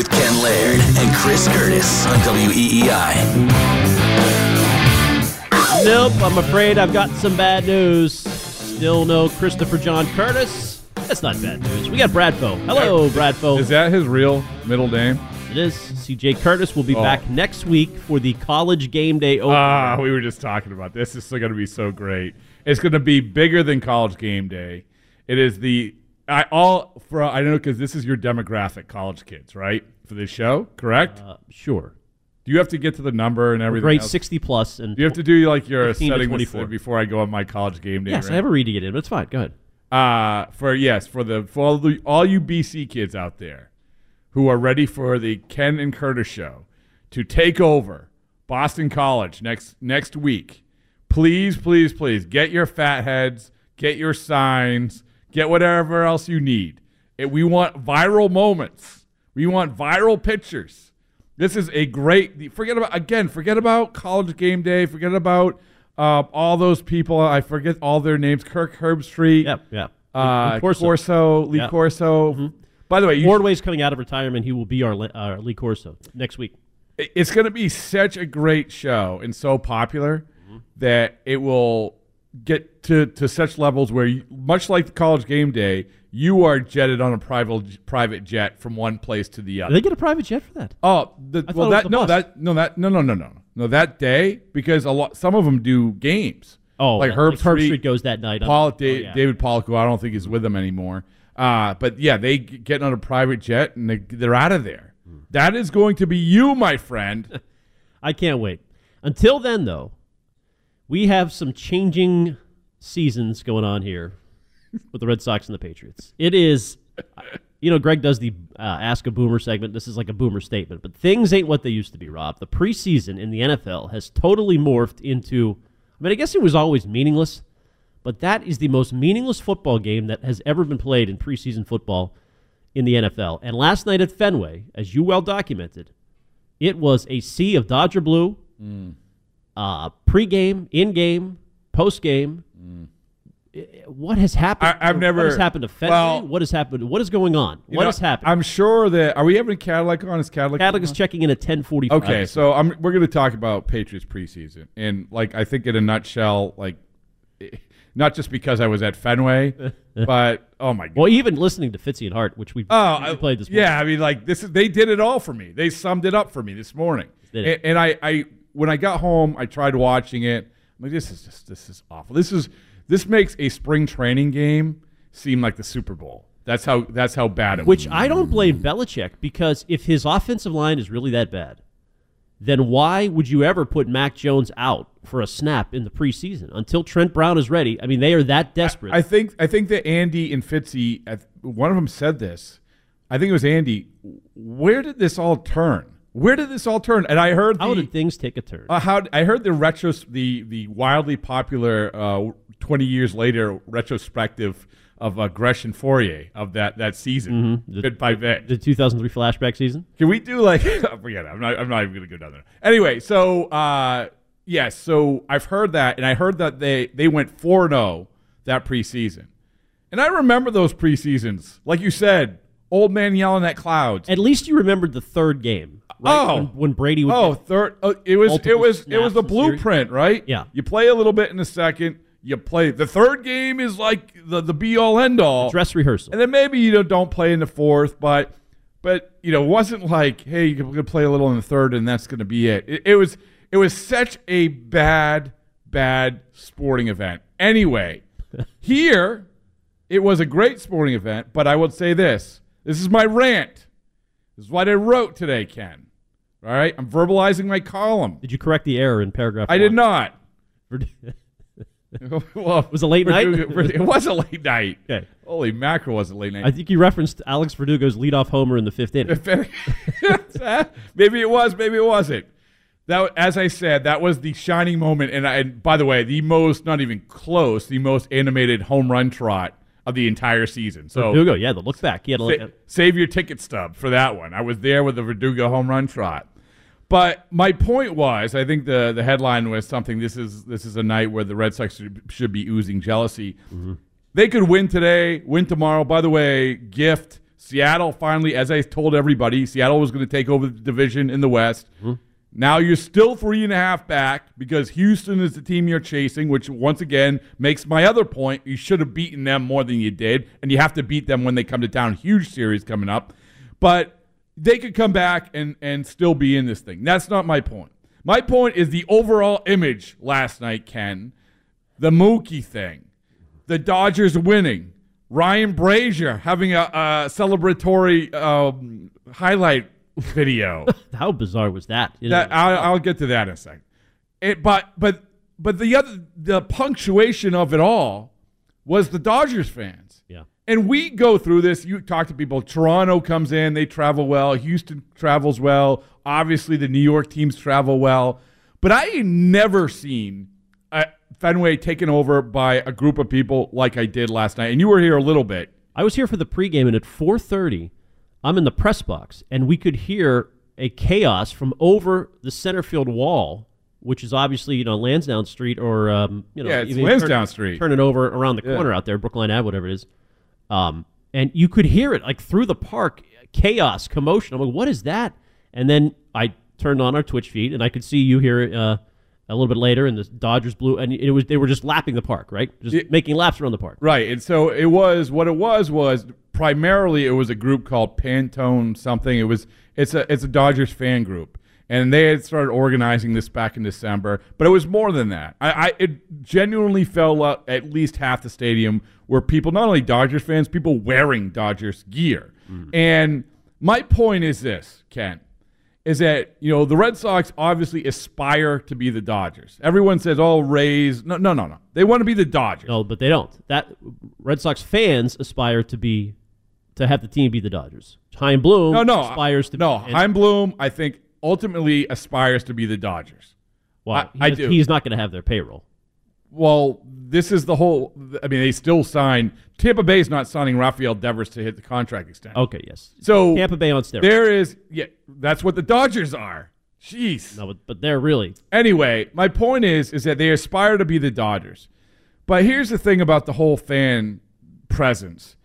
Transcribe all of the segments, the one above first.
with Ken Laird and Chris Curtis on WEEI. Nope, I'm afraid I've got some bad news. Still no Christopher John Curtis. That's not bad news. We got Bradfo. Hello, Bradfo. Is that his real middle name? It is. CJ Curtis will be Oh. back next week for the college game day opener. Ah, we were just talking about this. This is going to be so great. It's going to be bigger than college game day. It is the I all for I know because this is your demographic, college kids, right? For this show, correct? Uh, sure. do you have to get to the number and everything? Grade else? 60 plus and Do you have to do like your 15 setting this 24. before I go on my college game day? Yes, right? I have a reading it in, but it's fine. Go ahead. uh, for yes, for the for all, the, all you BC kids out there who are ready for the Ken and Curtis show to take over Boston College next next week. Please, please, please get your fat heads, get your signs, get whatever else you need. We want viral moments. We want viral pictures. This is a great. Forget about again. Forget about college game day. Forget about uh, all those people. I forget all their names. Kirk Herbstreit. Yep, yeah. Uh, Corso. Corso. Lee. Mm-hmm. Corso. By the way, Wardway's coming out of retirement. He will be our, our Lee Corso next week. it's going to be such a great show and so popular that it will get to, to such levels where, you, much like the college game day, you are jetted on a private private jet from one place to the Did other. they get a private jet for that? Oh, the, well, that no, bus. that no, that no, no, no, no, no, that day because a lot, some of them do games. Oh, like like Herb, Herb Street, Street goes that night. Paul, Oh, yeah. David Pollack, who I don't think is with them anymore. Uh, but yeah, they get on a private jet and they, they're out of there. Hmm. That is going to be you, my friend. I can't wait. Until then, though, we have some changing seasons going on here with the Red Sox and the Patriots. It is, you know, Greg does the uh, Ask a Boomer segment. This is like a boomer statement, but things ain't what they used to be, Rob. The preseason in the NFL has totally morphed into, I mean, I guess it was always meaningless, but that is the most meaningless football game that has ever been played in preseason football in the NFL. And last night at Fenway, as you well documented, it was a sea of Dodger blue, uh, pregame, in-game, postgame. I- What has happened? I- I've never- What has happened to Fenway? well- what has happened? What is going on? What know, has happened? I'm sure that are we having Cadillac on? Is Cadillac? Cadillac is on? checking in at 10:45. Okay, so I'm we're going to talk about Patriots preseason and like I think in a nutshell, like eh, not just because I was at Fenway, but oh my god. well, even listening to Fitzy and Hart, which we Oh, played this morning. Yeah, I mean, like this is they did it all for me. They summed it up for me this morning. And, and I, I, when I got home, I tried watching it. I'm like, this is just this is awful. This is this makes a spring training game seem like the Super Bowl. That's how that's how bad it Which was. I don't blame Belichick because if his offensive line is really that bad, then why would you ever put Mac Jones out for a snap in the preseason until Trent Brown is ready? I mean, they are that desperate. I think I think that Andy and Fitzy, one of them said this. I think it was Andy. Where did this all turn? Where did this all turn? And I heard How did things take a turn? Uh, how I heard the retro, the the wildly popular uh, twenty years later retrospective of uh, Gresham Fourier of that that season, The- bit by. The 2003 flashback season. Can we do like forget it? I'm not I'm not even gonna go down there. Anyway, so uh yes, so I've heard that and I heard that they they went 4-0 that preseason. And I remember those preseasons. Like you said, old man yelling at clouds. At least you remembered the third game. Right? Oh. when, when Brady would Oh, third uh, it was it was it was the in the series. blueprint, right? Yeah. You play a little bit in the second, you play the third game is like the the be all end all. dress rehearsal. And then maybe you know don't play in the fourth, but but you know it wasn't like hey you're gonna play a little in the third and that's gonna be it. It, it was it was such a bad bad sporting event. Anyway, here it was a great sporting event, but I would say this: this is my rant. This is what I wrote today, Ken. All right, I'm verbalizing my column. Did you correct the error in paragraph? I did not. Well, Was it late night? it was a late night. Okay. Holy mackerel, was a late night? I think you referenced Alex Verdugo's leadoff homer in the fifth inning. maybe it was, maybe it wasn't. That, as I said, that was the shining moment. And, I, and by the way, the most, not even close, the most animated home run trot of the entire season. So Verdugo, yeah, the look back. He had a sa- look. save your ticket stub for that one. I was there with the Verdugo home run trot. But my point was, I think the the headline was something. This is this is a night where the Red Sox should, should be oozing jealousy. Mm-hmm. They could win today, win tomorrow. By the way, gift Seattle finally, as I told everybody, Seattle was going to take over the division in the West. Mm-hmm. Now you're still three and a half back because Houston is the team you're chasing, which once again makes my other point. You should have beaten them more than you did, and you have to beat them when they come to town. Huge series coming up. But they could come back and, and still be in this thing. That's not my point. My point is the overall image last night, Ken. The Mookie thing, the Dodgers winning, Ryan Brasier having a, a celebratory um, highlight video. How bizarre was that? That I'll, I'll get to that in a second. It, but but but the other the punctuation of it all was the Dodgers fans. yeah. And we go through this. You talk to people. Toronto comes in, they travel well. Houston travels well. Obviously, the New York teams travel well. But I ain't never seen Fenway taken over by a group of people like I did last night. And you were here a little bit. I was here for the pregame, and at 4:30, I'm in the press box, and we could hear a chaos from over the center field wall, which is obviously you know Lansdowne Street or um, you know Yeah, it's Lansdowne turn- Street. Turn it over around the corner out there, Brookline Ave, whatever it is. Um, and you could hear it like through the park, chaos, commotion. I'm like, what is that? And then I turned on our Twitch feed, and I could see you here uh, a little bit later, and the Dodgers blew, and it was they were just lapping the park, right? Just Yeah. making laps around the park. Right. And so it was what it was was primarily it was a group called Pantone something. It was it's a it's a Dodgers fan group. And they had started organizing this back in December, but it was more than that. I, I it genuinely fell like at least half the stadium were people, not only Dodgers fans, people wearing Dodgers gear. Mm-hmm. And my point is this, Ken, is that you know the Red Sox obviously aspire to be the Dodgers. Everyone says, "Oh, Rays." No, no, no, no. They want to be the Dodgers. No, but they don't. That Red Sox fans aspire to be to have the team be the Dodgers. Chaim Bloom No, no, aspires to no. be. and- Chaim Bloom, I think, ultimately aspires to be the Dodgers. well, I- I do. He's not going to have their payroll. Well, this is the whole. I mean, they still signed. Tampa Bay is not signing Rafael Devers to hit the contract extension. Okay, yes. So Tampa Bay on steroids. there is. Yeah, that's what the Dodgers are. Jeez. No, but, but they're really Anyway, my point is, is that they aspire to be the Dodgers. But here's the thing about the whole fan presence.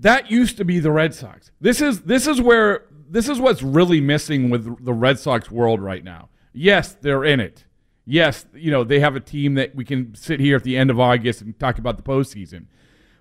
That used to be the Red Sox. This is this is where this is what's really missing with the Red Sox world right now. Yes, they're in it. Yes, you know, they have a team that we can sit here at the end of August and talk about the postseason.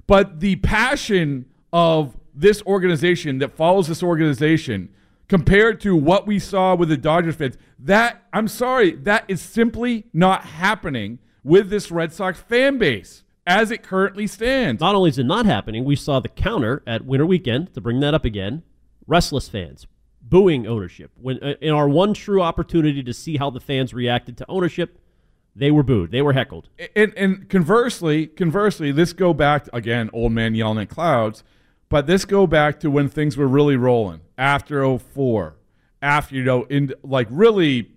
But the passion of this organization that follows this organization compared to what we saw with the Dodgers fans, that I'm sorry, that is simply not happening with this Red Sox fan base as it currently stands. not only is it not happening, we saw the counter at Winter Weekend to bring that up again. Restless fans booing ownership when uh, in our one true opportunity to see how the fans reacted to ownership, they were booed. They were heckled. and and conversely, conversely, this go back to, again, old man yelling at clouds, but this go back to when things were really rolling after 04, after you know, in like really,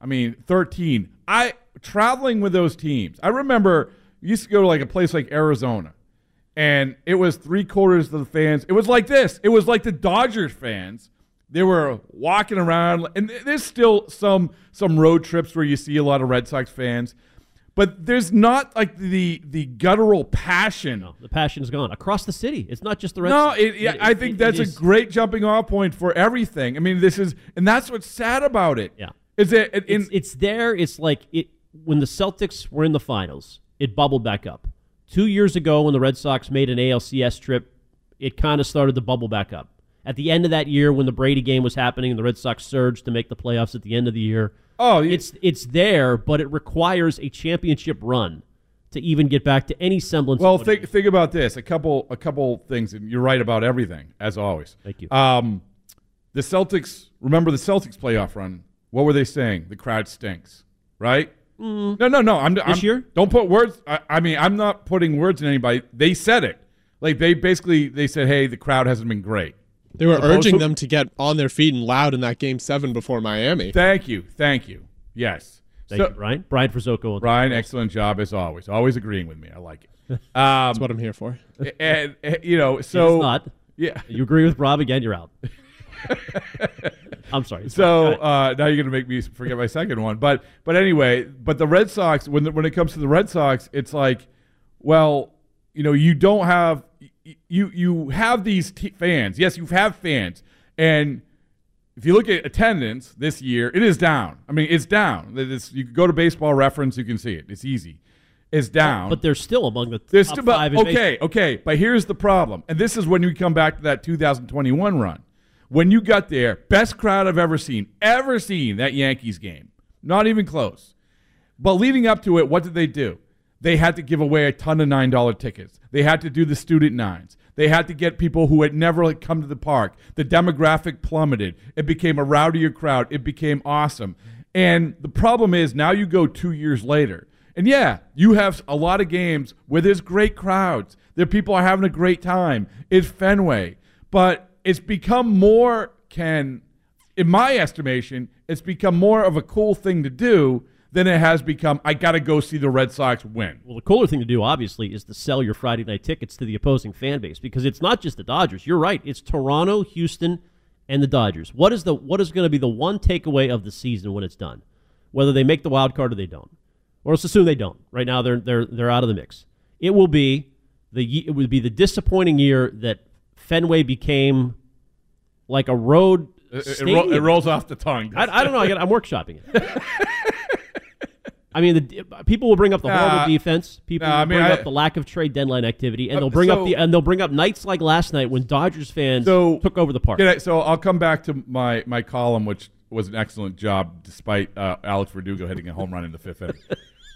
I mean, 13. I traveling with those teams. I remember you used to go to like a place like Arizona, and it was three quarters of the fans. It was like this. It was like the Dodgers fans. They were walking around, and there's still some some road trips where you see a lot of Red Sox fans, but there's not like the the guttural passion. No, the passion's gone across the city. It's not just the Red No, Sox. it, yeah, I think it that's a great jumping off point for everything. I mean, this is, and that's what's sad about it. Yeah. is it? it- in, it's, it's there. It's like it when the Celtics were in the finals, it bubbled back up. Two years ago, when the Red Sox made an ALCS trip, it kind of started to bubble back up. At the end of that year, when the Brady game was happening and the Red Sox surged to make the playoffs at the end of the year, oh, you- it's it's there, but it requires a championship run to even get back to any semblance. Well, think think about this. A couple a couple things, and you're right about everything as always. Thank you. Um, the Celtics. Remember the Celtics playoff run. What were they saying? The crowd stinks, right? No, no, no. I'm This I'm- year? Don't put words. I, I mean, I'm not putting words in anybody. They said it. Like they basically they said, "Hey, the crowd hasn't been great." They were Opposed urging to- them to get on their feet and loud in that game seven before Miami. Thank you, thank you. Yes. Thank So- you, Brian. Brian Frizzoco. Ryan, excellent job as always. Always agreeing with me. I like it. Um, That's what I'm here for. and, and, you know, so it's not. yeah. You agree with Rob again? You're out. I'm sorry. So fine. Go ahead. uh, now you're going to make me forget my second one. But but anyway, but the Red Sox when the, when it comes to the Red Sox, it's like, well, you know, you don't have you you have these t- fans. Yes, you have fans, and if you look at attendance this year, it is down. I mean, it's down. It's, you can go to Baseball Reference, you can see it. It's easy. It's down. but they're still among the There's top still, five. in okay, okay, but here's the problem, and this is when we come back to that 2021 run. When you got there, best crowd I've ever seen, ever seen that Yankees game. Not even close. But leading up to it, what did they do? They had to give away a ton of nine dollar tickets. They had to do the student nines. They had to get people who had never come to the park. The demographic plummeted. It became a rowdier crowd. It became awesome. And the problem is now you go two years later, and yeah, you have a lot of games where there's great crowds. There people are having a great time. It's Fenway, but it's become more can in my estimation, it's become more of a cool thing to do than it has become. I got to go see the Red Sox win. Well, the cooler thing to do, obviously, is to sell your Friday night tickets to the opposing fan base because it's not just the Dodgers. You're right; it's Toronto, Houston, and the Dodgers. What is the what is going to be the one takeaway of the season when it's done? Whether they make the wild card or they don't, or let's assume they don't. Right now, they're they're they're out of the mix. It will be the it would be the disappointing year that Fenway became like a road. It, it, ro- it rolls off the tongue. I, I don't know. I got, I'm workshopping it. I mean, the, people will bring up the horrible defense. People I will mean, bring I- up the lack of trade deadline activity, and Uh, they'll bring so- up the and they'll bring up nights like last night when Dodgers fans So- took over the park. I- so I'll come back to my, my column, which was an excellent job despite uh, Alex Verdugo hitting a home run in the fifth inning.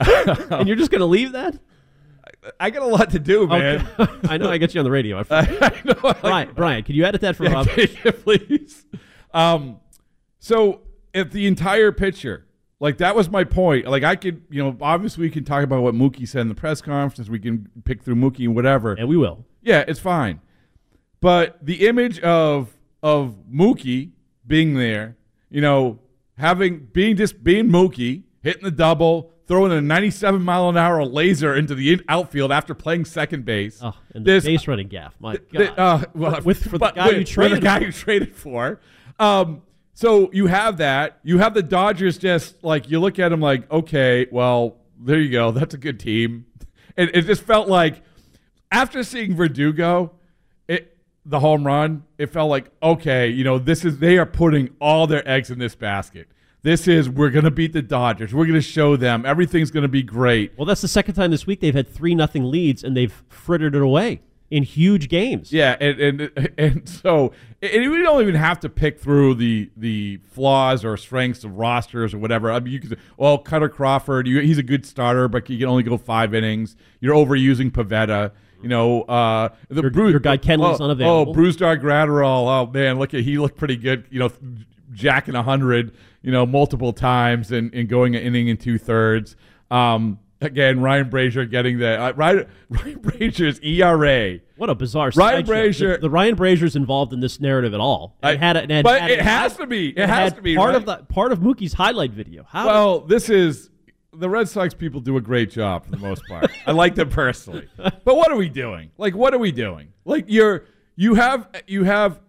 and you're just going to leave that? I got a lot to do, man. Okay. I know I get you on the radio. I I know. Like- Brian, Brian, can you edit that for Rob? Yeah, please. Um, so if the entire picture, like that was my point. Like I could, you know, obviously we can talk about what Mookie said in the press conference. We can pick through Mookie and whatever. And we will. Yeah, it's fine. But the image of of Mookie being there, you know, having being just being Mookie, hitting the double, throwing a 97 mile an hour laser into the in- outfield after playing second base. Oh, and the This- base running gaff. My God. uh, well, With- for the guy you with- for traded the guy for. you traded for. Um, so you have that. You have the Dodgers. Just like you look at them, like okay, well, there you go. That's a good team. And it just felt like after seeing Verdugo, it the home run. It felt like okay, you know, this is they are putting all their eggs in this basket. This is we're gonna beat the Dodgers. We're gonna show them everything's gonna be great. well, that's the second time this week they've had three nothing leads and they've frittered it away in huge games. Yeah, and and and so and we don't even have to pick through the the flaws or strengths of rosters or whatever. I mean, you could well, Kutter Crawford, you, he's a good starter, but he can only go five innings. You're overusing Pivetta. You know, uh, the Your- Bruce, your guy Kenley's oh, unavailable. Oh, Brusdar Graterol. Oh man, look at he looked pretty good. You know, jacking a hundred. You know, multiple times and, and going an inning and two thirds. Um, again, Ryan Brasier getting the uh, Ryan, Ryan Brasier's ERA. What a bizarre Ryan. Brasier- The, the Ryan Brasier's involved in this narrative at all. And I- it had, it had, but had- it has to be. It has to be, part right? of the part of Mookie's highlight video. How Well, this is the Red Sox people do a great job for the most part. I like them personally. But what are we doing? Like what are we doing? Like you're you have you have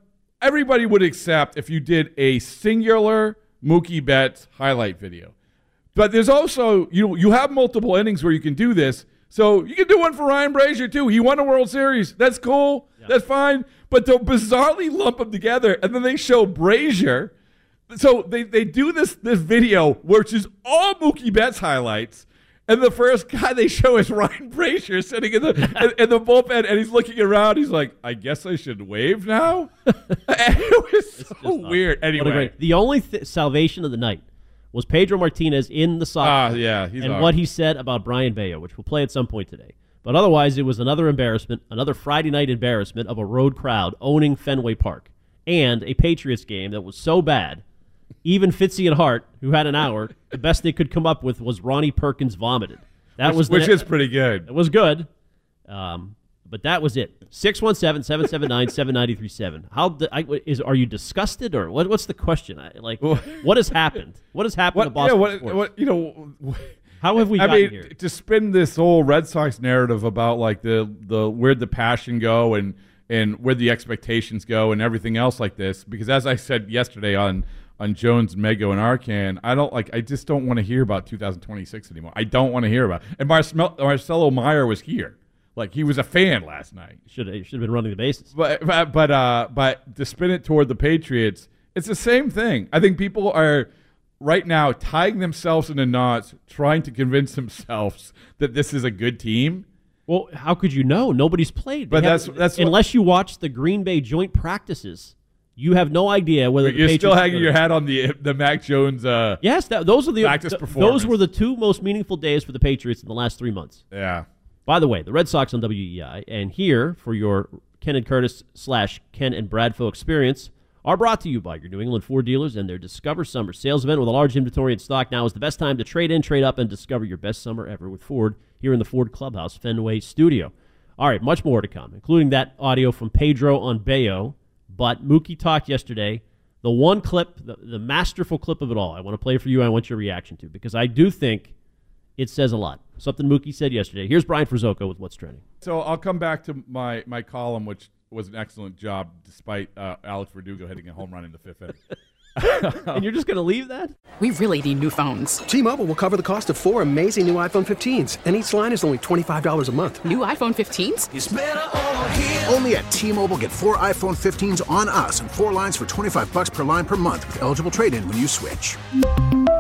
everybody would accept if you did a singular Mookie Betts highlight video. But there's also you you have multiple innings where you can do this. So you can do one for Ryan Brasier too. He won a World Series. That's cool. That's fine. But they'll bizarrely lump them together, and then they show Brasier. So they, they do this this video, which is all Mookie Betts highlights. And the first guy they show is Ryan Brasier sitting in the in, in the bullpen, and he's looking around. He's like, "I guess I should wave now." It was so weird. What a Anyway, great- the only th- salvation of the night was Pedro Martinez in the Sox. Ah, yeah, he's and what he said about Brayan Bello, which we'll play at some point today. But otherwise, it was another embarrassment, another Friday night embarrassment of a road crowd owning Fenway Park, and a Patriots game that was so bad. Even Fitzy and Hart, who had an hour, the best they could come up with was Ronnie Perkins vomited. That which, was the, which is pretty good. it was good. Um, but that was it. 617-779-7937. How I, is are you disgusted or what what's the question? I, like what has happened? What has happened to What, yeah, Boston what, sports? what, you know, How have we I gotten mean, here? to spin this whole Red Sox narrative about like the the where'd the passion go and and where the expectations go and everything else like this. Because as I said yesterday on on Jones, Mego, and Arcan, I don't like. I just don't want to hear about 2026 anymore. I don't want to hear about. And Marcel, Marcelo Mayer was here, like he was a fan last night. Should have should have been running the bases. But but but uh, but to spin it toward the Patriots, it's the same thing. I think people are right now tying themselves into knots, trying to convince themselves that this is a good team. Well, how could you know? Nobody's played. They But that's- that's what- unless you watch the Green Bay joint practices, you have no idea whether the You're still hanging your hat on the the Mac Jones. Uh, Yes, that, those are the Practice th- performance. those were the two most meaningful days for the Patriots in the last three months. yeah. By the way, the Red Sox on WEEI and here for your Ken and Curtis slash Ken and Bradfo experience are brought to you by your New England Ford dealers and their Discover Summer sales event with a large inventory in stock. Now is the best time to trade in, trade up, and discover your best summer ever with Ford here in the Ford Clubhouse Fenway Studio. All right, much more to come, including that audio from Pedro on Bello. But Mookie talked yesterday. The one clip, the, the masterful clip of it all, I want to play for you. I want your reaction to because I do think it says a lot. Something Mookie said yesterday. Here's Brian Frizzoka with what's trending. So I'll come back to my my column, which was an excellent job despite uh, Alex Verdugo hitting a home run in the fifth inning. and you're just going to leave that? We really need new phones. T-Mobile will cover the cost of four amazing new iPhone 15s, and each line is only $25 a month. New iPhone 15s? Only at T-Mobile get four iPhone 15s on us and four lines for 25 bucks per line per month with eligible trade-in when you switch.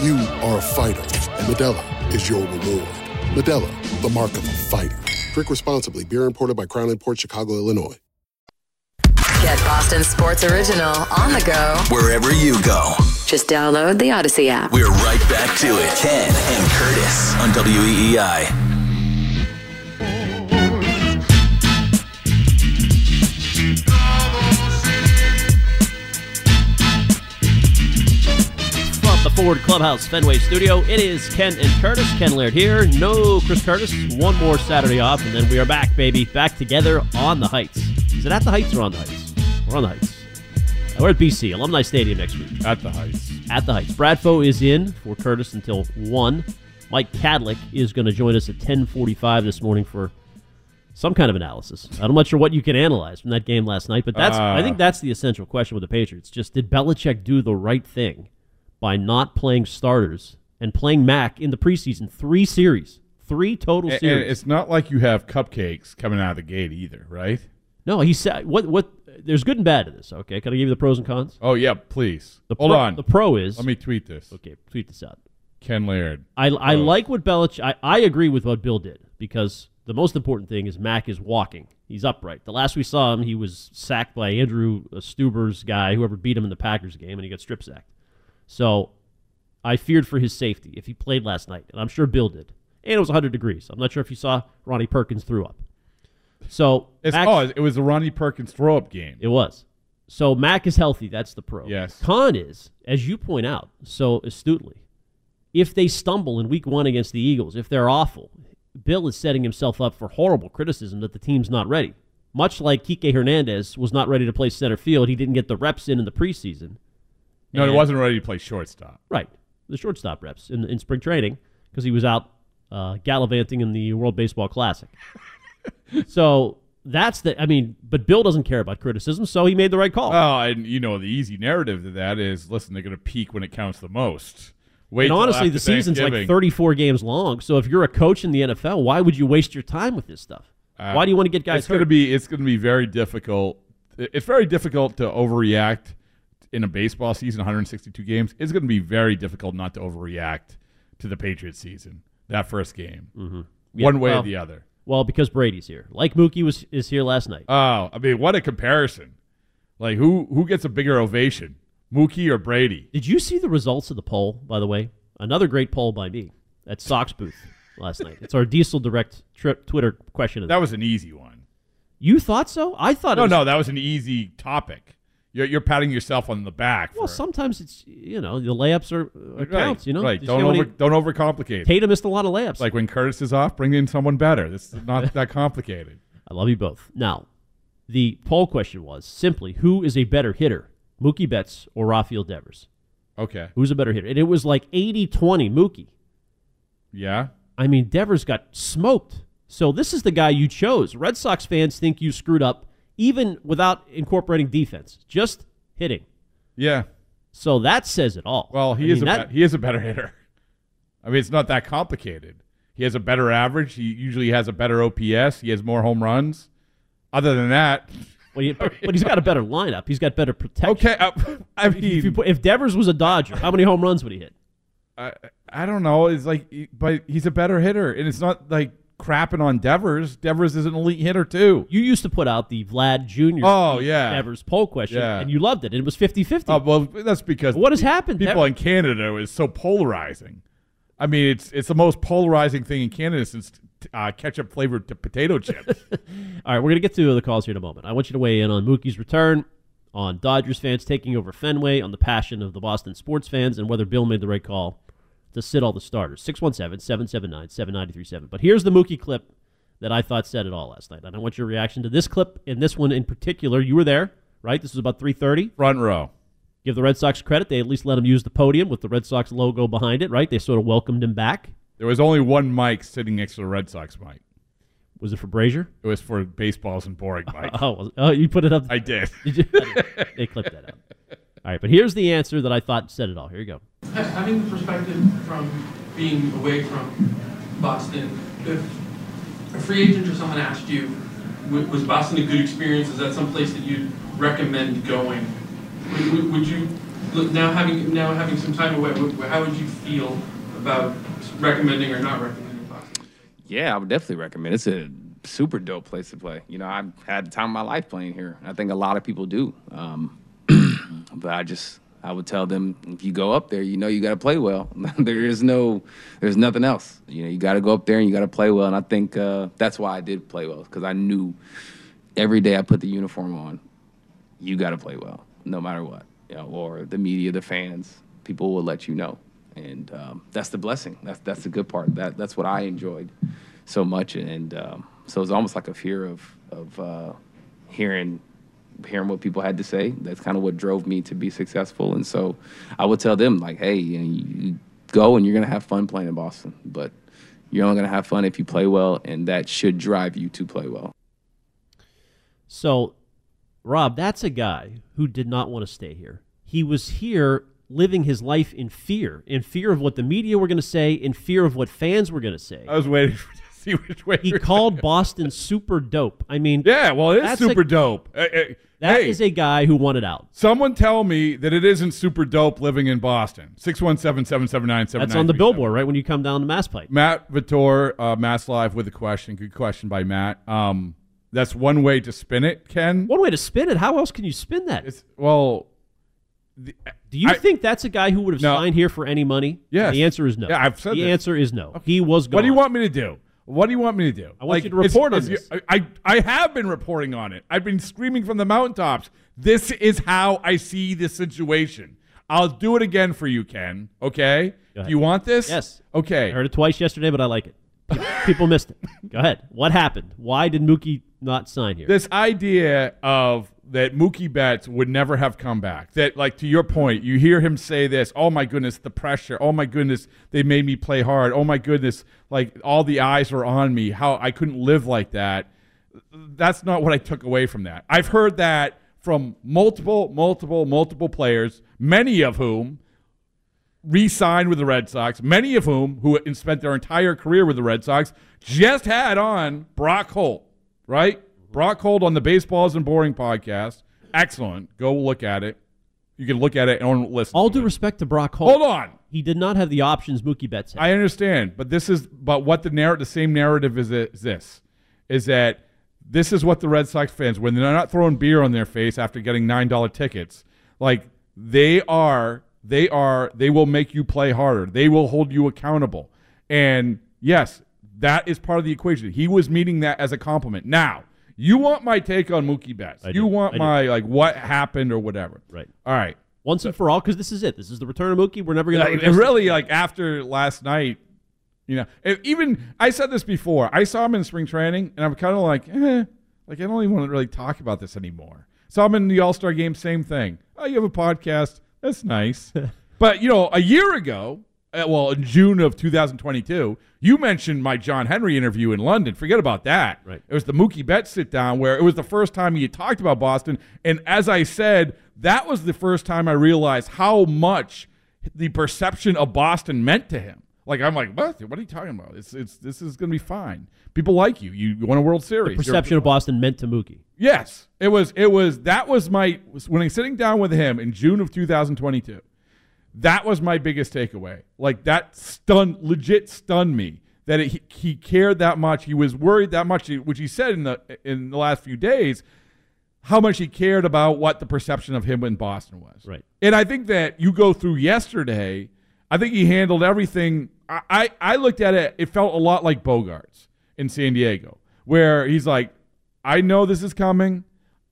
You are a fighter, and Modelo is your reward. Modelo, the mark of a fighter. Drink responsibly. Beer imported by Crown Port Chicago, Illinois. Get Boston Sports Original on the go. Wherever you go. Just download the Audacy app. We're right back to it. Ken and Curtis on WEEI. The Ford Clubhouse Fenway Studio, it is Ken and Curtis. Ken Laird here. No Chris Curtis. One more Saturday off, and then we are back, baby. Back together on the Heights. Is it at the Heights or on the Heights? We're on the Heights. We're at BC, Alumni Stadium next week. At the Heights. At the Heights. Bradfo is in for Curtis until 1. Mike Kadlick is going to join us at 10:45 this morning for some kind of analysis. I'm not sure what you can analyze from that game last night, but that's I think Uh. that's the essential question with the Patriots. Just did Belichick do the right thing by not playing starters and playing Mac in the preseason three series, three total And- and series? it's not like you have cupcakes coming out of the gate either, right? No, he said what what. There's good and bad to this. Okay, can I give you the pros and cons? Oh yeah, please. The Hold pro- on. The pro is Let me tweet this. okay. Tweet this out. Ken Laird. I, I oh. like what Belichick. I, I agree with what Bill did because the most important thing is Mac is walking. He's upright. The last we saw him, he was sacked by Andrew Stuber's guy, whoever beat him in the Packers game, and he got strip sacked. So I feared for his safety if he played last night, and I'm sure Bill did. And it was 100 degrees. I'm not sure if you saw Ronnie Perkins threw up. So It's, Mac- oh, it was the Ronnie Perkins throw up game. it was. So Mac is healthy. That's the pro. Yes. Con is, as you point out so astutely, if they stumble in week one against the Eagles, if they're awful, Bill is setting himself up for horrible criticism that the team's not ready. Much like Kike Hernandez was not ready to play center field. He didn't get the reps in in the preseason. No, he And- wasn't ready to play shortstop. Right. The shortstop reps in, in spring training because he was out uh, gallivanting in the World Baseball Classic. so that's the, I mean, but Bill doesn't care about criticism, so he made the right call. Oh, and you know the easy narrative to that is, listen, they're going to peak when it counts the most. Wait and honestly, the season's like 34 games long. So if you're a coach in the NFL, why would you waste your time with this stuff? Uh, why do you want to get guys It's going to be it's going to be very difficult. It's very difficult to overreact in a baseball season, 162 games. It's going to be very difficult not to overreact to the Patriots season that first game, Mm-hmm. Yeah, one way well- or the other. Well, because Brady's here. Like Mookie was is here last night. Oh, I mean, what a comparison! Like who who gets a bigger ovation, Mookie or Brady? Did you see the results of the poll, by the way? Another great poll by me at Sox Booth last night. It's our Diesel Direct tri- Twitter question. Of the That was an easy one. You thought so? I thought it No, was, no, that was an easy topic. You're, you're patting yourself on the back. Well, sometimes it's you know the layups are, are right, counts. You know, right? Don't see how many- over don't overcomplicate. Tatum missed a lot of layups. Like when Curtis is off, bring in someone better. This is not that complicated. I love you both. Now, the poll question was simply who is a better hitter, Mookie Betts or Rafael Devers? Okay. Who's a better hitter? And it was like 80 20 Mookie. Yeah. I mean, Devers got smoked. So this is the guy you chose. Red Sox fans think you screwed up even without incorporating defense, just hitting. Yeah. So that says it all. Well, he I is mean, a that- he is a better hitter. I mean, it's not that complicated. He has a better average. He usually has a better OPS. He has more home runs. Other than that, well, but he's got a better lineup. He's got better protection. okay. uh, I If, you mean, put, if Devers was a Dodger, how many home runs would he hit? I, I don't know. It's like, but he's a better hitter, and it's not like crapping on Devers. Devers is an elite hitter too. You used to put out the Vlad Jr. Oh, yeah. Devers poll question, Yeah. and you loved it. And it was 50 50. Oh well, that's because What has happened? People Dev- in Canada is so polarizing. I mean, it's it's the most polarizing thing in Canada since uh, ketchup flavored t- potato chips. All right, we're going to get to the calls here in a moment. I want you to weigh in on Mookie's return, on Dodgers fans taking over Fenway, on the passion of the Boston sports fans, and whether Bill made the right call to sit all the starters. 617 779 7937. But here's the Mookie clip that I thought said it all last night. And I want your reaction to this clip and this one in particular. You were there, right? This was about 3.30. Front row. Give the Red Sox credit. They at least let him use the podium with the Red Sox logo behind it, right? They sort of welcomed him back. There was only one mic sitting next to the Red Sox mic. Was it for Brasier? It was for baseballs and boring mic. Oh, oh, you put it up. I did. Did you? they clipped that out. All right, but here's the answer that I thought said it all. Here you go. Having the perspective from being away from Boston, if a free agent or someone asked you, was Boston a good experience? Is that some place that you'd recommend going? Would, would, you, now having now having some time away, how would you feel about recommending or not recommending Boston? Yeah, I would definitely recommend. It's a super dope place to play. You know, I've had the time of my life playing here. I think a lot of people do. Um, but I just, I would tell them if you go up there, you know, you got to play well. there is no, there's nothing else. You know, you got to go up there and you got to play well. And I think uh, that's why I did play well because I knew every day I put the uniform on, you got to play well, no matter what. You know, or the media, the fans, people will let you know, and um, that's the blessing. That's that's the good part. That that's what I enjoyed so much, and um, so it's almost like a fear of of uh, hearing hearing what people had to say. That's kind of what drove me to be successful. And so I would tell them like, hey, you, know, you go and you're gonna have fun playing in Boston. But you're only gonna have fun if you play well, and that should drive you to play well. So, Rob, that's a guy who did not want to stay here. He was here living his life in fear, in fear of what the media were going to say, in fear of what fans were going to say. I was waiting for, to see which way He called Boston super dope. I mean, Yeah, well, it is that's a- super dope. Uh, That hey, is a guy who wanted out. someone tell me that it isn't super dope living in Boston. 617-779-7937. That's on the billboard, right? When you come down to Mass Pike. Matt Vautour, uh, Mass Live with a question. Good question by Matt. Um, that's one way to spin it, Ken. One way to spin it. How else can you spin that? It's, well, Do you I- think that's a guy who would have No. signed here for any money? Yes. The answer is no. Yeah, I've said The this. answer is no. He was gone. What do you want me to do? What do you want me to do? I want you to it's- report on it's- this. I, I have been reporting on it. I've been screaming from the mountaintops. This is how I see this situation. I'll do it again for you, Ken. Okay? Do you want this? Yes. Okay. I heard it twice yesterday, but I like it. People- missed it. Go ahead. What happened? Why did Mookie not sign here? This idea of that Mookie Betts would never have come back. That, like, to your point, you hear him say this, oh my goodness, the pressure. Oh my goodness, they made me play hard. Oh my goodness, like, all the eyes were on me. How I couldn't live like that. That's not what I took away from that. I've heard that from multiple, multiple, multiple players, many of whom re-signed with the Red Sox, many of whom who spent their entire career with the Red Sox, just had on Brock Holt, right? Brock Holt on the Baseballs and Boring podcast. Excellent. Go look at it. You can look at it and listen. All due it. respect to Brock Holt. Hold on. He did not have the options Mookie Betts had. I understand, but this is but what the narrative, the same narrative is, is this, is that this is what the Red Sox fans when they're not throwing beer on their face after getting nine dollar tickets, like they are, they are, they will make you play harder. They will hold you accountable, and yes, that is part of the equation. He was meeting that as a compliment. Now. You want my take on Mookie Betts? I you do. want I do. my like what happened or whatever? Right. All right. Once and for all, because this is it. This is the return of Mookie. We're never going Like, to. and really, like after last night, you know, even I said this before. I saw him in spring training, and I'm kind of like, eh, like I don't even want to really talk about this anymore. Saw him in the All Star game, same thing. Oh, you have a podcast? That's nice. but you know, a year ago, uh, well, in June of 2022, you mentioned my John Henry interview in London. Forget about that. Right. It was the Mookie Betts sit down where it was the first time he had talked about Boston, and as I said, that was the first time I realized how much the perception of Boston meant to him. Like I'm like, what? What are you talking about? It's it's this is going to be fine. People like you. You won a World Series. You're- perception of Boston meant to Mookie. Yes, it was. It was. That was my when I was sitting down with him in June of 2022. That was my biggest takeaway. Like that stunned, legit stunned me that it, he, he cared that much. He was worried that much, which he said in the in the last few days, how much he cared about what the perception of him in Boston was. Right. And I think that you go through yesterday. I think he handled everything. I, I, I looked at it. It felt a lot like Bogaerts in San Diego, where he's like, I know this is coming.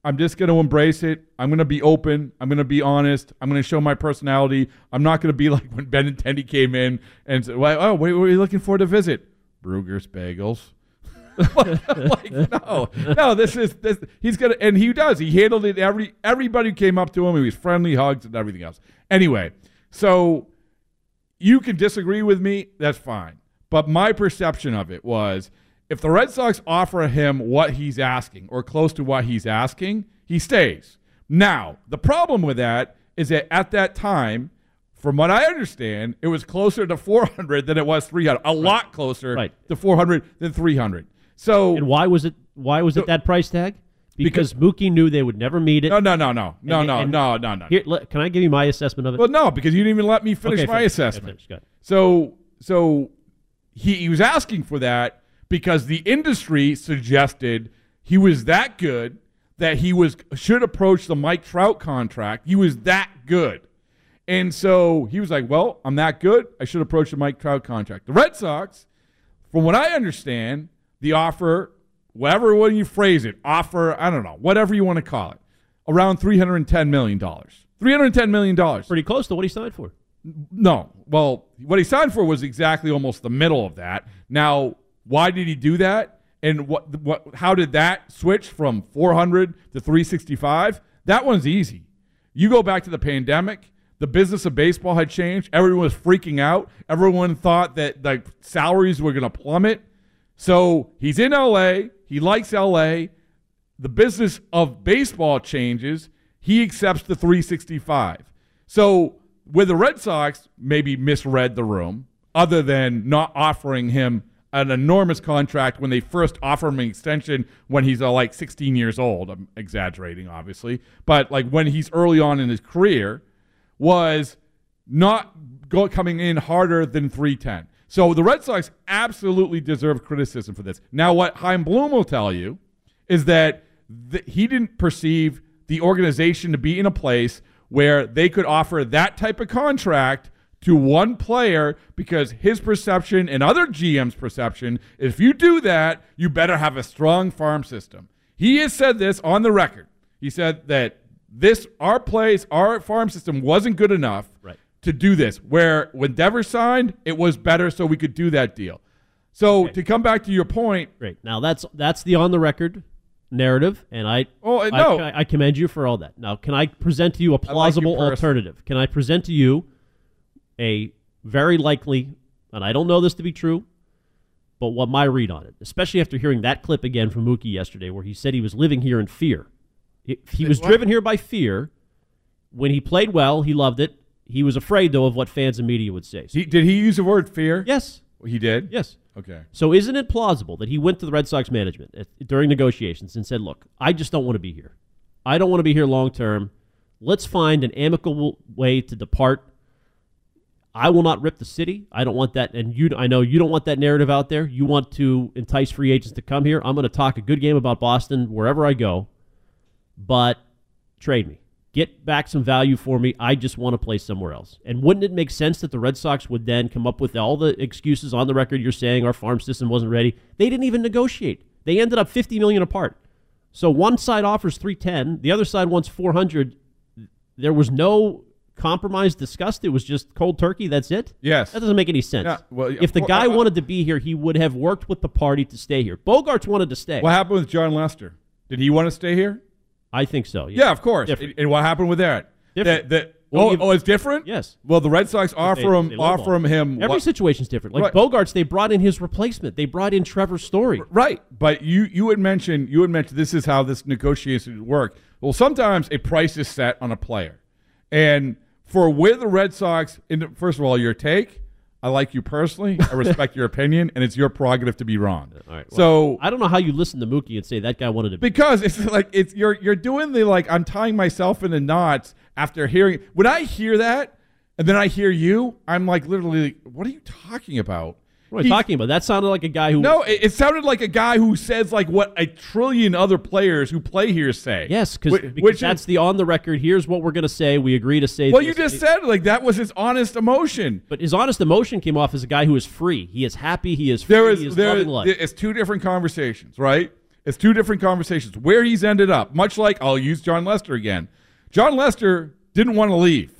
I'm just going to embrace it. I'm going to be open. I'm going to be honest. I'm going to show my personality. I'm not going to be like when Ben and Benintendi came in and said, well, "Oh, what are you looking for to visit?" Bruegger's Bagels. like, no, no. This is this. He's gonna, and he does. He handled it. Every everybody came up to him. He was friendly, hugs, and everything else. Anyway, so you can disagree with me. That's fine. But my perception of it was, if the Red Sox offer him what he's asking or close to what he's asking, he stays. Now, the problem with that is that at that time, from what I understand, it was closer to 400 than it was 300. A lot closer Right. to 400 than 300. So And why was it? Why was it that price tag? Because, Mookie knew they would never meet it. no, no, no, no, no, And- no, and- no, no, no. Here, let- can I give you my assessment of it? Well, no, because you didn't even let me finish Okay, my finish. assessment. Okay, finish. So, so he, he was asking for that because the industry suggested he was that good that he was should approach the Mike Trout contract. He was that good. And so he was like, "Well, I'm that good. I should approach the Mike Trout contract." The Red Sox, from what I understand, the offer, whatever way you phrase it, offer, I don't know, whatever you want to call it, around 310 million dollars. 310 million dollars. Pretty close to what he signed for. No. Well, what he signed for was exactly almost the middle of that. Now, why did he do that? And what what how did that switch from 400 to 365? That one's easy. You go back to the pandemic, the business of baseball had changed. Everyone was freaking out. Everyone thought that like salaries were going to plummet. So he's in LA. He likes LA. The business of baseball changes. He accepts the 365. So where the Red Sox maybe misread the room, other than not offering him an enormous contract when they first offer him an extension when he's uh, like 16 years old. I'm exaggerating, obviously, but like when he's early on in his career, was not go, coming in harder than 310. So the Red Sox absolutely deserve criticism for this. Now, what Chaim Bloom will tell you is that th- he didn't perceive the organization to be in a place where they could offer that type of contract to one player because his perception and other GM's perception, if you do that, you better have a strong farm system. He has said this on the record. He said that this our place, our farm system wasn't good enough Right. To do this. Where when Devers signed, it was better so we could do that deal. So to come back to your point, right Now that's that's the on the record narrative, and I Oh, no. I, I commend you for all that. Now, can I present to you a plausible personally. alternative? Can I present to you a very likely, and I don't know this to be true, but what my read on it, especially after hearing that clip again from Mookie yesterday, where he said he was living here in fear. He, he was what? driven here by fear. When he played well, he loved it. He was afraid though of what fans and media would say. he, did he use the word fear? Yes. He did? Yes. Okay. So isn't it plausible that he went to the Red Sox management at, during negotiations and said, "Look, I just don't want to be here. I don't want to be here long term. Let's find an amicable way to depart. I will not rip the city. I don't want that, and you. I know you don't want that narrative out there. You want to entice free agents to come here. I'm going to talk a good game about Boston wherever I go, but trade me." Get back some value for me. I just want to play somewhere else. And wouldn't it make sense that the Red Sox would then come up with all the excuses on the record you're saying our farm system wasn't ready? They didn't even negotiate. They ended up 50 million apart. So one side offers 310, the other side wants 400. There was no compromise discussed. It was just cold turkey. That's it. Yes. That doesn't make any sense. Yeah, well, if the guy uh, wanted to be here, he would have worked with the party to stay here. Bogaerts wanted to stay. What happened with Jon Lester? Did he want to stay here? I think so. Yeah, of course. Different. And, what happened with that? Different. That, that, Well, oh, oh, it's different. Yes. Well, the Red Sox offer They- him they offer him him Every what- situation's different. Like Right. Bogaerts, they brought in his replacement. They brought in Trevor Story. Right, but you you had mentioned you had mentioned this is how this negotiation would work. Well, sometimes a price is set on a player, and for where the Red Sox, in, first of all, your take, I like you personally, I respect your opinion, and it's your prerogative to be wrong. All right. so I don't know how you listen to Mookie and say that guy wanted to be. because it's like it's you're you're doing the like I'm tying myself in the knots after hearing when I hear that and then I hear you, I'm like literally, what are you talking about? What I He- talking about? That sounded like a guy who. No, it, it sounded like a guy who says like what a trillion other players who play here say. Yes, Wh- because which that's is, the on the record. Here's what we're going to say. We agree to say. well, this. you just said like that was his honest emotion. But his honest emotion came off as a guy who is free. He is happy. He is free. There is he is there loving life. it's two different conversations, right? It's two different conversations. Where he's ended up, much like I'll use Jon Lester again. Jon Lester didn't want to leave.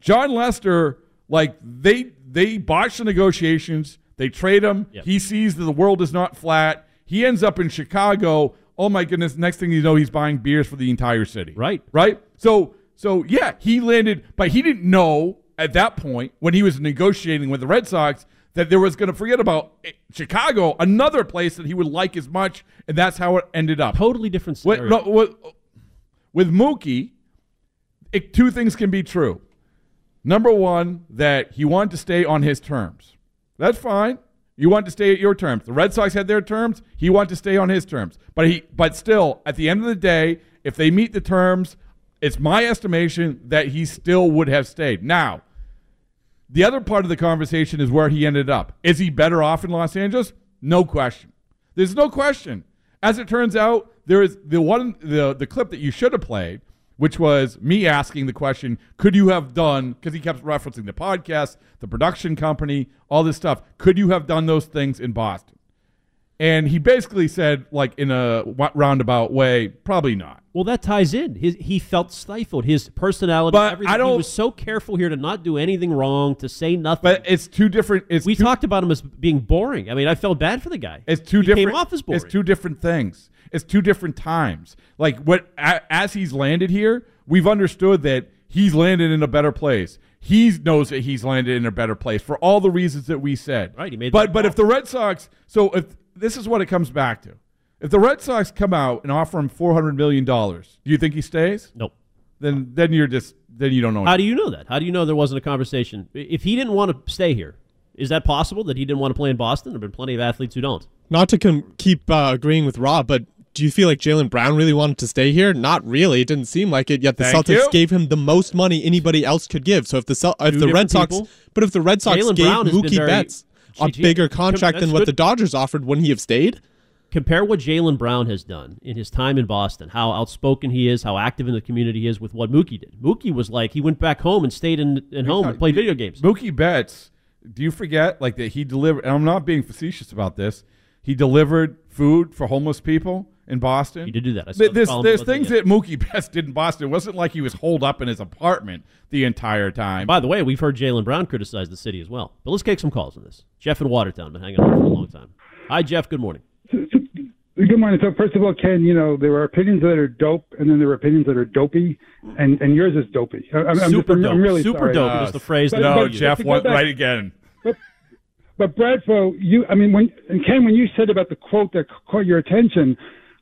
Jon Lester, like they they botched the negotiations. They trade him. Yep. He sees that the world is not flat. He ends up in Chicago. Oh my goodness! Next thing you know, he's buying beers for the entire city. Right. Right. So so yeah, he landed, but he didn't know at that point when he was negotiating with the Red Sox that there was going to forget about eh, Chicago, another place that he would like as much, and that's how it ended up. totally different With, no, with, with Mookie, it, two things can be true. Number one, that he wanted to stay on his terms. That's fine. You want to stay at your terms. The Red Sox had their terms. He wanted to stay on his terms. But he, but still, at the end of the day, if they meet the terms, it's my estimation that he still would have stayed. Now, the other part of the conversation is where he ended up. Is he better off in Los Angeles? No question. There's no question. As it turns out, there is the one the the clip that you should have played, which was me asking the question, could you have done because he kept referencing the podcast, the production company, all this stuff. Could you have done those things in Boston? And he basically said, like in a roundabout way, probably not. well, that ties in. His, he felt stifled. His personality. But everything. I don't- He was so careful here to not do anything wrong, to say nothing. But it's two different. It's we two, talked about him as being boring. I mean, I felt bad for the guy. It's two he different. Came off as boring. It's two different things. It's two different times. Like what as he's landed here, we've understood that he's landed in a better place. He knows that he's landed in a better place for all the reasons that we said. Right, he made But but if the Red Sox, so if this is what it comes back to, if the Red Sox come out and offer him four hundred million dollars, do you think he stays? Nope. Then then you're just then you don't know. How do you know that? How do you know there wasn't a conversation? If he didn't want to stay here, is that possible that he didn't want to play in Boston? There have been plenty of athletes who don't. Not to com- keep uh, agreeing with Rob, but do you feel like Jaylen Brown really wanted to stay here? Not really. It didn't seem like it. Yet the Thank Celtics you. gave him the most money anybody else could give. So if the Cel- if Two the Red different Sox, people. but if the Red Sox Jaylen gave Brown has been Mookie very- Betts a bigger contract That's than what good. the Dodgers offered, wouldn't he have stayed? Compare what Jaylen Brown has done in his time in Boston, how outspoken he is, how active in the community he is with what Mookie did. Mookie was like he went back home and stayed in, in home and played video games. Mookie Betts, do you forget like that he delivered? And I'm not being facetious about this. He delivered food for homeless people in Boston. He did do that. I saw Th- There's, there's things that Mookie Betts did in Boston. It wasn't like he was holed up in his apartment the entire time. By the way, we've heard Jaylen Brown criticize the city as well. But let's take some calls on this. Jeff in Watertown been hanging on for a long time. Hi, Jeff. Good morning. Good morning. So first of all, Ken, you know there are opinions that are dope, and then there are opinions that are dopey, and and yours is dopey. I- I'm, I'm just, Super I'm, I'm dope. really Super sorry. dope is the phrase uh, that no, we. Jeff, to what, right again. But Bradfo, you, I mean, when and Ken, when you said about the quote that caught your attention,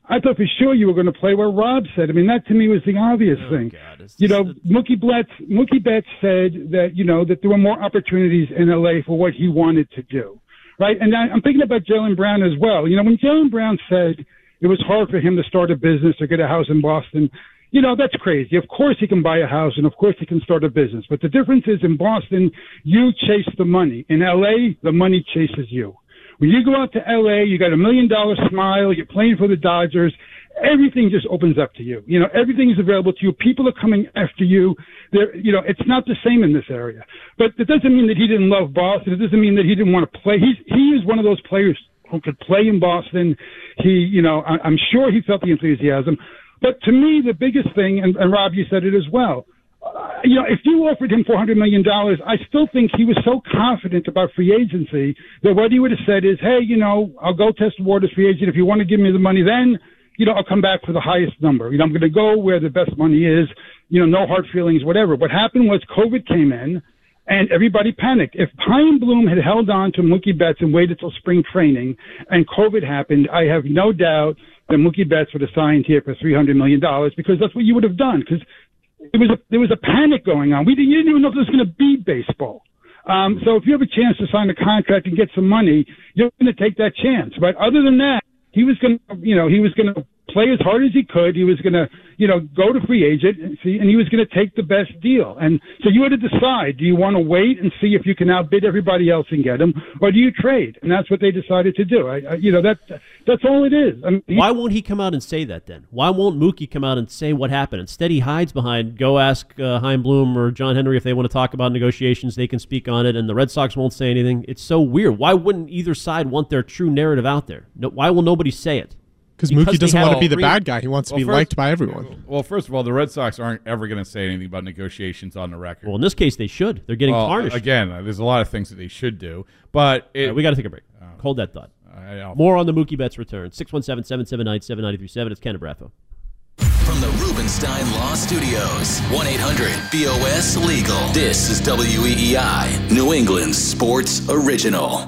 I thought for sure you were going to play where Rob said. I mean, that to me was the obvious thing. you know, Mookie Betts, Mookie Betts said that you know that there were more opportunities in LA for what he wanted to do, right? And I, I'm thinking about Jaylen Brown as well. You know, when Jaylen Brown said it was hard for him to start a business or get a house in Boston. You know, that's crazy. Of course he can buy a house and of course he can start a business. But the difference is in Boston, you chase the money. In LA, the money chases you. When you go out to LA, you got a million dollar smile, you're playing for the Dodgers, everything just opens up to you. You know, everything is available to you. People are coming after you. There, you know, it's not the same in this area. But it doesn't mean that he didn't love Boston. It doesn't mean that he didn't want to play. He's, he is one of those players who could play in Boston. He, you know, I, I'm sure he felt the enthusiasm. But to me, the biggest thing, and, and Rob, you said it as well. Uh, you know, if you offered him four hundred million dollars, I still think he was so confident about free agency that what he would have said is, "Hey, you know, I'll go test the waters free agent. If you want to give me the money, then you know, I'll come back for the highest number. You know, I'm going to go where the best money is. You know, no hard feelings, whatever." What happened was COVID came in, and everybody panicked. If Chaim Bloom had held on to Mookie Betts and waited till spring training, and COVID happened, I have no doubt that Mookie Betts would have signed here for three hundred million dollars because that's what you would have done. Because there was a panic going on. We didn't, you didn't even know if there was going to be baseball. Um, so if you have a chance to sign a contract and get some money, you're going to take that chance. But other than that, he was going to, you know, he was going to play as hard as he could. He was going to, you know, go to free agent and see, and he was going to take the best deal. And so you had to decide: do you want to wait and see if you can outbid everybody else and get him, or do you trade? And that's what they decided to do. I, I you know, that that's all it is. I mean, he- Why won't he come out and say that then? Why won't Mookie come out and say what happened? Instead, he hides behind go ask uh, Chaim Bloom or John Henry if they want to talk about negotiations. They can speak on it, and the Red Sox won't say anything. It's so weird. Why wouldn't either side want their true narrative out there? No, why will nobody say it? Because Mookie doesn't want to be the bad guy. He wants to be first- liked by everyone. Well, first of all, the Red Sox aren't ever going to say anything about negotiations on the record. Well, in this case, they should. They're getting Well, tarnished. Again, there's a lot of things that they should do, but it, All right, we got to take a break. Oh. Hold that thought. I. More on the Mookie Betts return. 617 779 7937. It's Ken Bradfo. From the Rubenstein Law Studios, 1 800 BOS Legal. This is WEEI, New England sports original.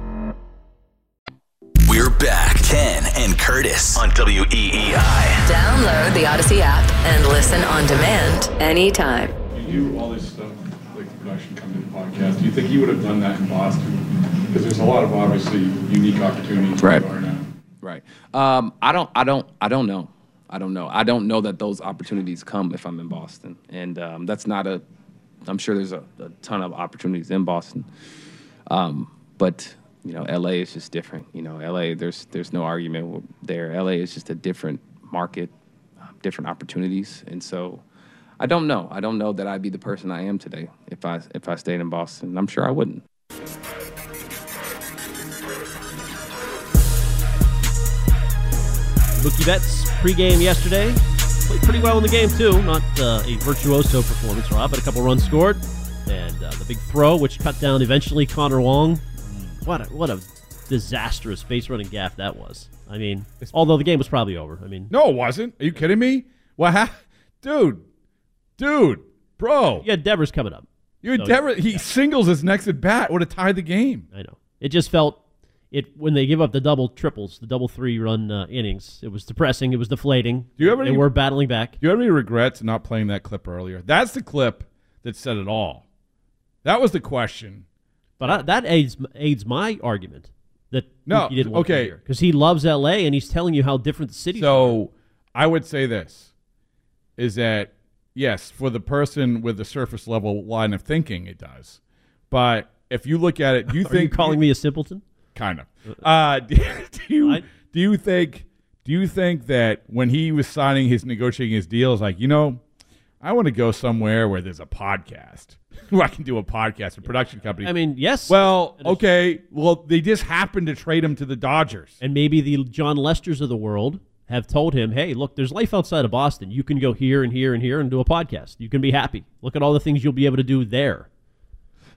We're back. Ken and Curtis on E WEEI. Download the Audacy app and listen on demand anytime. You do all this stuff like the production comes in the podcast. Do you think you would have done that in Boston? Because there's a lot of obviously unique opportunities Right. you are now. Right. Um, I don't. I don't. I don't know. I don't know. I don't know that those opportunities come if I'm in Boston, and um, that's not a. I'm sure there's a, a ton of opportunities in Boston, um, but you know, LA is just different. You know, LA. There's there's no argument there. LA is just a different market, uh, different opportunities, and so. I don't know. I don't know that I'd be the person I am today if I if I stayed in Boston. I'm sure I wouldn't. Mookie Betts pregame yesterday. Played pretty well in the game, too. Not uh, a virtuoso performance, Rob, but a couple runs scored. And uh, the big throw, which cut down eventually Connor Wong. What a, what a disastrous base running gaff that was. I mean, although the game was probably over. I mean, No, it wasn't. Are you kidding me? What, ha- dude, dude, bro? Yeah, Devers coming up. You had So, Dever- he singles his next at bat would have tied the game. I know. It just felt it when they give up the double triples, the double three run uh, innings. It was depressing. It was deflating. Do you have any? They were battling back. Do you have any regrets not playing that clip earlier? That's the clip that said it all. That was the question. But I, that aids aids my argument that No, he didn't want okay. because he loves L.A. and he's telling you how different the city. So I would say this is that yes, for the person with the surface level line of thinking, it does. But if you look at it, do you Are think you calling me a simpleton? kind of? Uh, do, do you do you think do you think that when he was signing his negotiating his deals, like you know, I want to go somewhere where there's a podcast. Where I can do a podcast, a production company. I mean, yes. Well, okay. Well, they just happened to trade him to the Dodgers. And maybe the Jon Lesters of the world have told him, "Hey, look, there's life outside of Boston. You can go here and here and here and do a podcast. You can be happy. Look at all the things you'll be able to do there."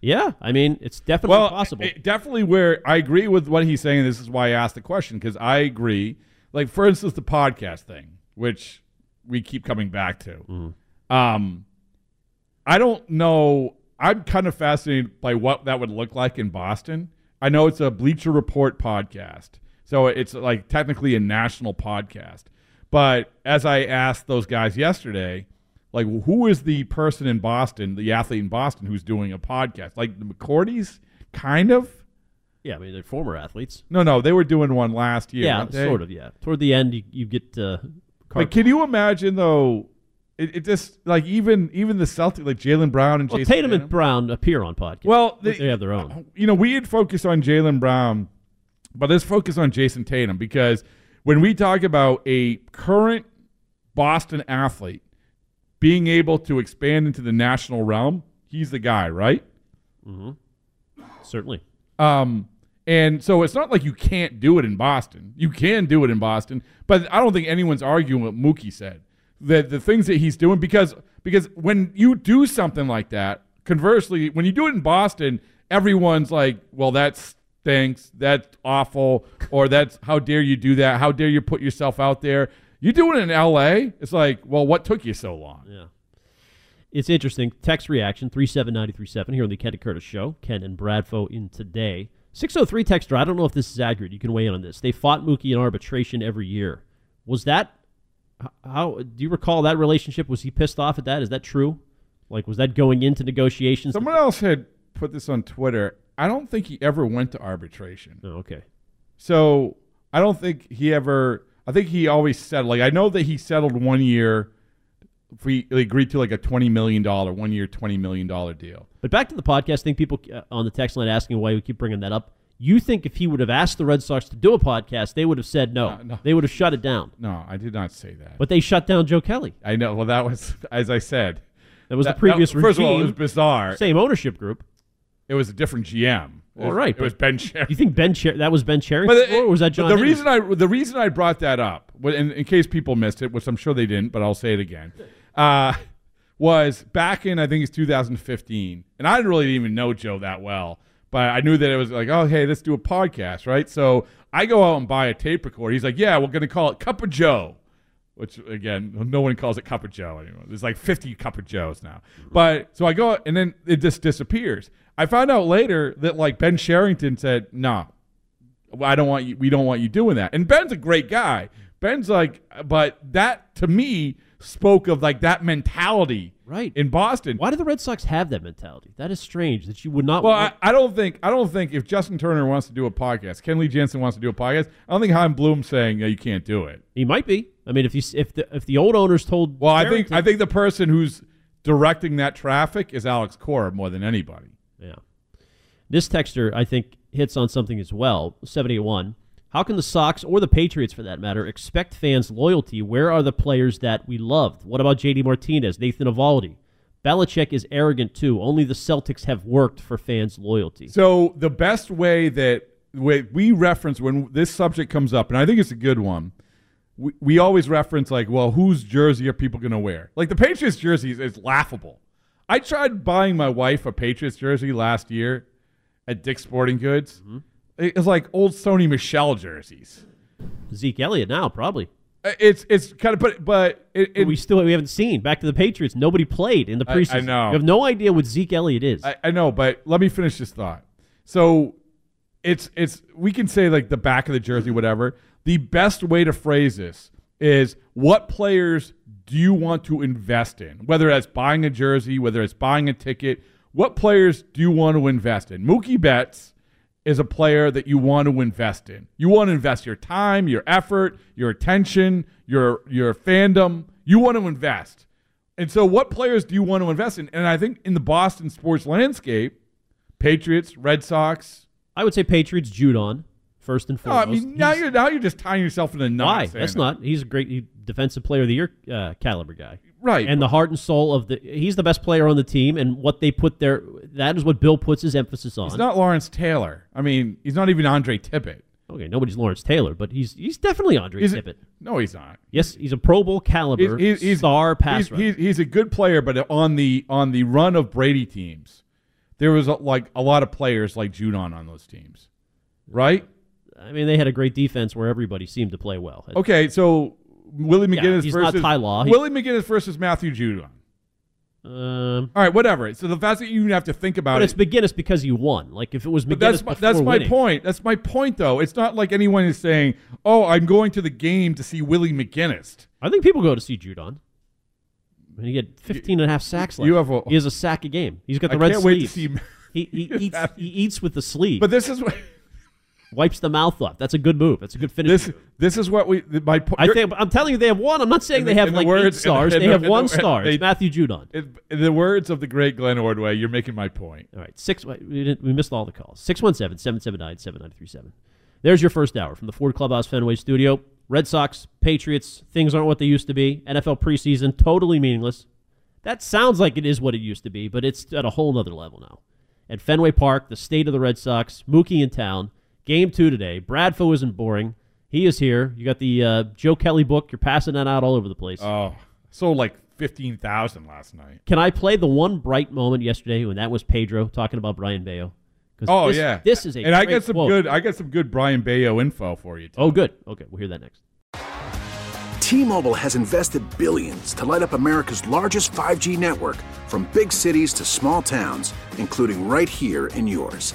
Yeah, I mean, it's definitely well, possible. it- definitely where I agree with what he's saying. This is why I asked the question because I agree. Like for instance, the podcast thing, which we keep coming back to. Mm-hmm. Um, I don't know. I'm kind of fascinated by what that would look like in Boston. I know it's a Bleacher Report podcast, so it's like technically a national podcast. But as I asked those guys yesterday, like who is the person in Boston, the athlete in Boston who's doing a podcast? Like the McCourties, kind of. yeah, I mean, they're former athletes. No, no, they were doing one last year. yeah, sort of. Yeah, toward the end, you, you get. Uh, But can you imagine though? It, it just like even even the Celtics, like Jaylen Brown and well, Jayson Tatum and Brown appear on podcasts. Well, they, they- have their own. you know, we had focused on Jaylen Brown, but let's focus on Jayson Tatum because when we talk about a current Boston athlete being able to expand into the national realm, he's the guy, right? Mm-hmm. Certainly. Um, and so it's not like you can't do it in Boston. You can do it in Boston, but I don't think anyone's arguing what Mookie said. The the things that he's doing because because when you do something like that, conversely, when you do it in Boston, everyone's like, "Well, that stinks. That's awful," or "That's how dare you do that? How dare you put yourself out there?" You do it in L.A. It's like, well, what took you so long? Yeah. It's interesting. Text reaction 37937 here on the Ken and Curtis Show. Ken and Bradfo in today. 603 texter. I don't know if this is accurate. You can weigh in on this. They fought Mookie in arbitration every year. Was that how? Do you recall that relationship? Was he pissed off at that? Is that true? Like, was that going into negotiations? Someone else had put this on Twitter. I don't think he ever went to arbitration. Oh, okay. So I don't think he ever. I think he always settled. Like I know that he settled one year. For he agreed to like a twenty million dollar one year, twenty million dollar deal. But back to the podcast thing, people uh, on the text line asking why we keep bringing that up. You think if he would have asked the Red Sox to do a podcast, they would have said no. no. They would have shut it down. No, I did not say that. But they shut down Joe Kelly. I know. Well, that was as I said. That was That- the previous that- First of all, it was bizarre. Same ownership group. It was a different GM. All was- right, It was Ben Cherry. You think Ben Cher- that was Ben Cherry, But it- or was that John? the reason I the reason I brought that up, in, in case people missed it, which I'm sure they didn't, but I'll say it again, uh, was back in I think it's 2015, and I didn't really even know Joe that well, but I knew that it was like, oh hey, let's do a podcast, right? So I go out and buy a tape recorder. He's like, yeah, we're gonna call it Cup of Joe. Which again, no one calls it Cup of Joe anymore. There's like 50 Cup of Joes now. But so I go and then it just disappears. I found out later that like Ben Cherington said, "No, I don't want you. We don't want you doing that." And Ben's a great guy. Ben's like, but that to me spoke of like that mentality Right. In Boston. Why do the Red Sox have that mentality? That is strange that you would not. Well, want- I, I don't think I don't think if Justin Turner wants to do a podcast, Kenley Jansen wants to do a podcast. I don't think Chaim Bloom's saying yeah, you can't do it. he might be. I mean, if you if the if the old owners told. Well, I think I think the person who's directing that traffic is Alex Cora more than anybody. Yeah. This texter, I think, hits on something as well. 781. How can the Sox, or the Patriots for that matter, expect fans' loyalty? Where are the players that we loved? What about JD Martinez, Nathan Eovaldi? Belichick is arrogant too. Only the Celtics have worked for fans' loyalty. So the best way that we reference when this subject comes up, and I think it's a good one. We, we always reference like, well, whose jersey are people going to wear? Like the Patriots jersey is, is laughable. I tried buying my wife a Patriots jersey last year at Dick's Sporting Goods. Mm-hmm. It- It's like old Sony Michel jerseys. Zeke Elliott now, probably. Uh, It's it's kind of but but it, it, we still we haven't seen. Back to the Patriots. Nobody played in the I- I preseason. know. You have no idea what Zeke Elliott is. I, I know, but let me finish this thought. So it's it's we can say like the back of the jersey, whatever. The best way to phrase this is what players do you want to invest in? Whether that's buying a jersey, whether it's buying a ticket, what players do you want to invest in? Mookie Betts is a player that you want to invest in. You want to invest your time, your effort, your attention, your your fandom. You want to invest. And so what players do you want to invest in? And I think in the Boston sports landscape, Patriots, Red Sox. I would say Patriots, Judon, first and No, I foremost. mean now you're now you're just tying yourself in a knot. Why? That's that. not. He's a great defensive player of the year uh, caliber guy. Right. And the heart and soul of the he's the best player on the team and what they put their that is what Bill puts his emphasis on. He's not Lawrence Taylor. I mean, he's not even Andre Tippett. Okay, nobody's Lawrence Taylor, but he's he's definitely Andre He's a- Tippett. No, he's not. Yes, he's a Pro Bowl caliber He's, he's, he's star pass he's, he's, he's a good player, but on the on the run of Brady teams, there was a, like a lot of players like Judon on those teams, right? I mean, they had a great defense where everybody seemed to play well. Okay, so Willie Yeah, McGinest he's not versus Ty Law. Willie McGinest versus Matthew Judon. Um, All right, whatever. So the fact that you even have to think about it. but it. it's McGinest because you won. Like if it was McGinest But that's my, that's my winning, point. That's my point, though. It's not like anyone is saying, "Oh, I'm going to the game to see Willie McGinest." I think people go to see Judon. And he had 15 and a half sacks left. You have a- he has a sack a game. He's got the I red can't wait to sleeves. see- he, he, eats, he eats with the sleeve. But this is what wipes the mouth off. That's a good move. That's a good finish. this move. this is what we my po- I think I'm telling you they have one. I'm not saying In they the- have in the like words- eight stars. in they the- have the- one star. they- It's Matthew Judon. In, in the words of the great Glenn Ordway, you're making my point. All right, six. We, we missed all the calls. 617-779-7937. There's your first hour from the Ford Clubhouse Fenway Studio. Red Sox, Patriots, things aren't what they used to be. NFL preseason, totally meaningless. That sounds like it is what it used to be, but it's at a whole nother level now. At Fenway Park, the state of the Red Sox, Mookie in town. Game two today. Bradfo isn't boring. He is here. You got the uh, Joe Kelly book. You're passing that out all over the place. Oh, sold like fifteen thousand last night. Can I play the one bright moment yesterday when that was Pedro talking about Brayan Bello? 'Cause Oh this- yeah, this is a and I got some quote. good. I got some good Brayan Bello info for you. Oh, good. Okay, we'll hear that next. T-Mobile has invested billions to light up America's largest 5G network from big cities to small towns, including right here in yours.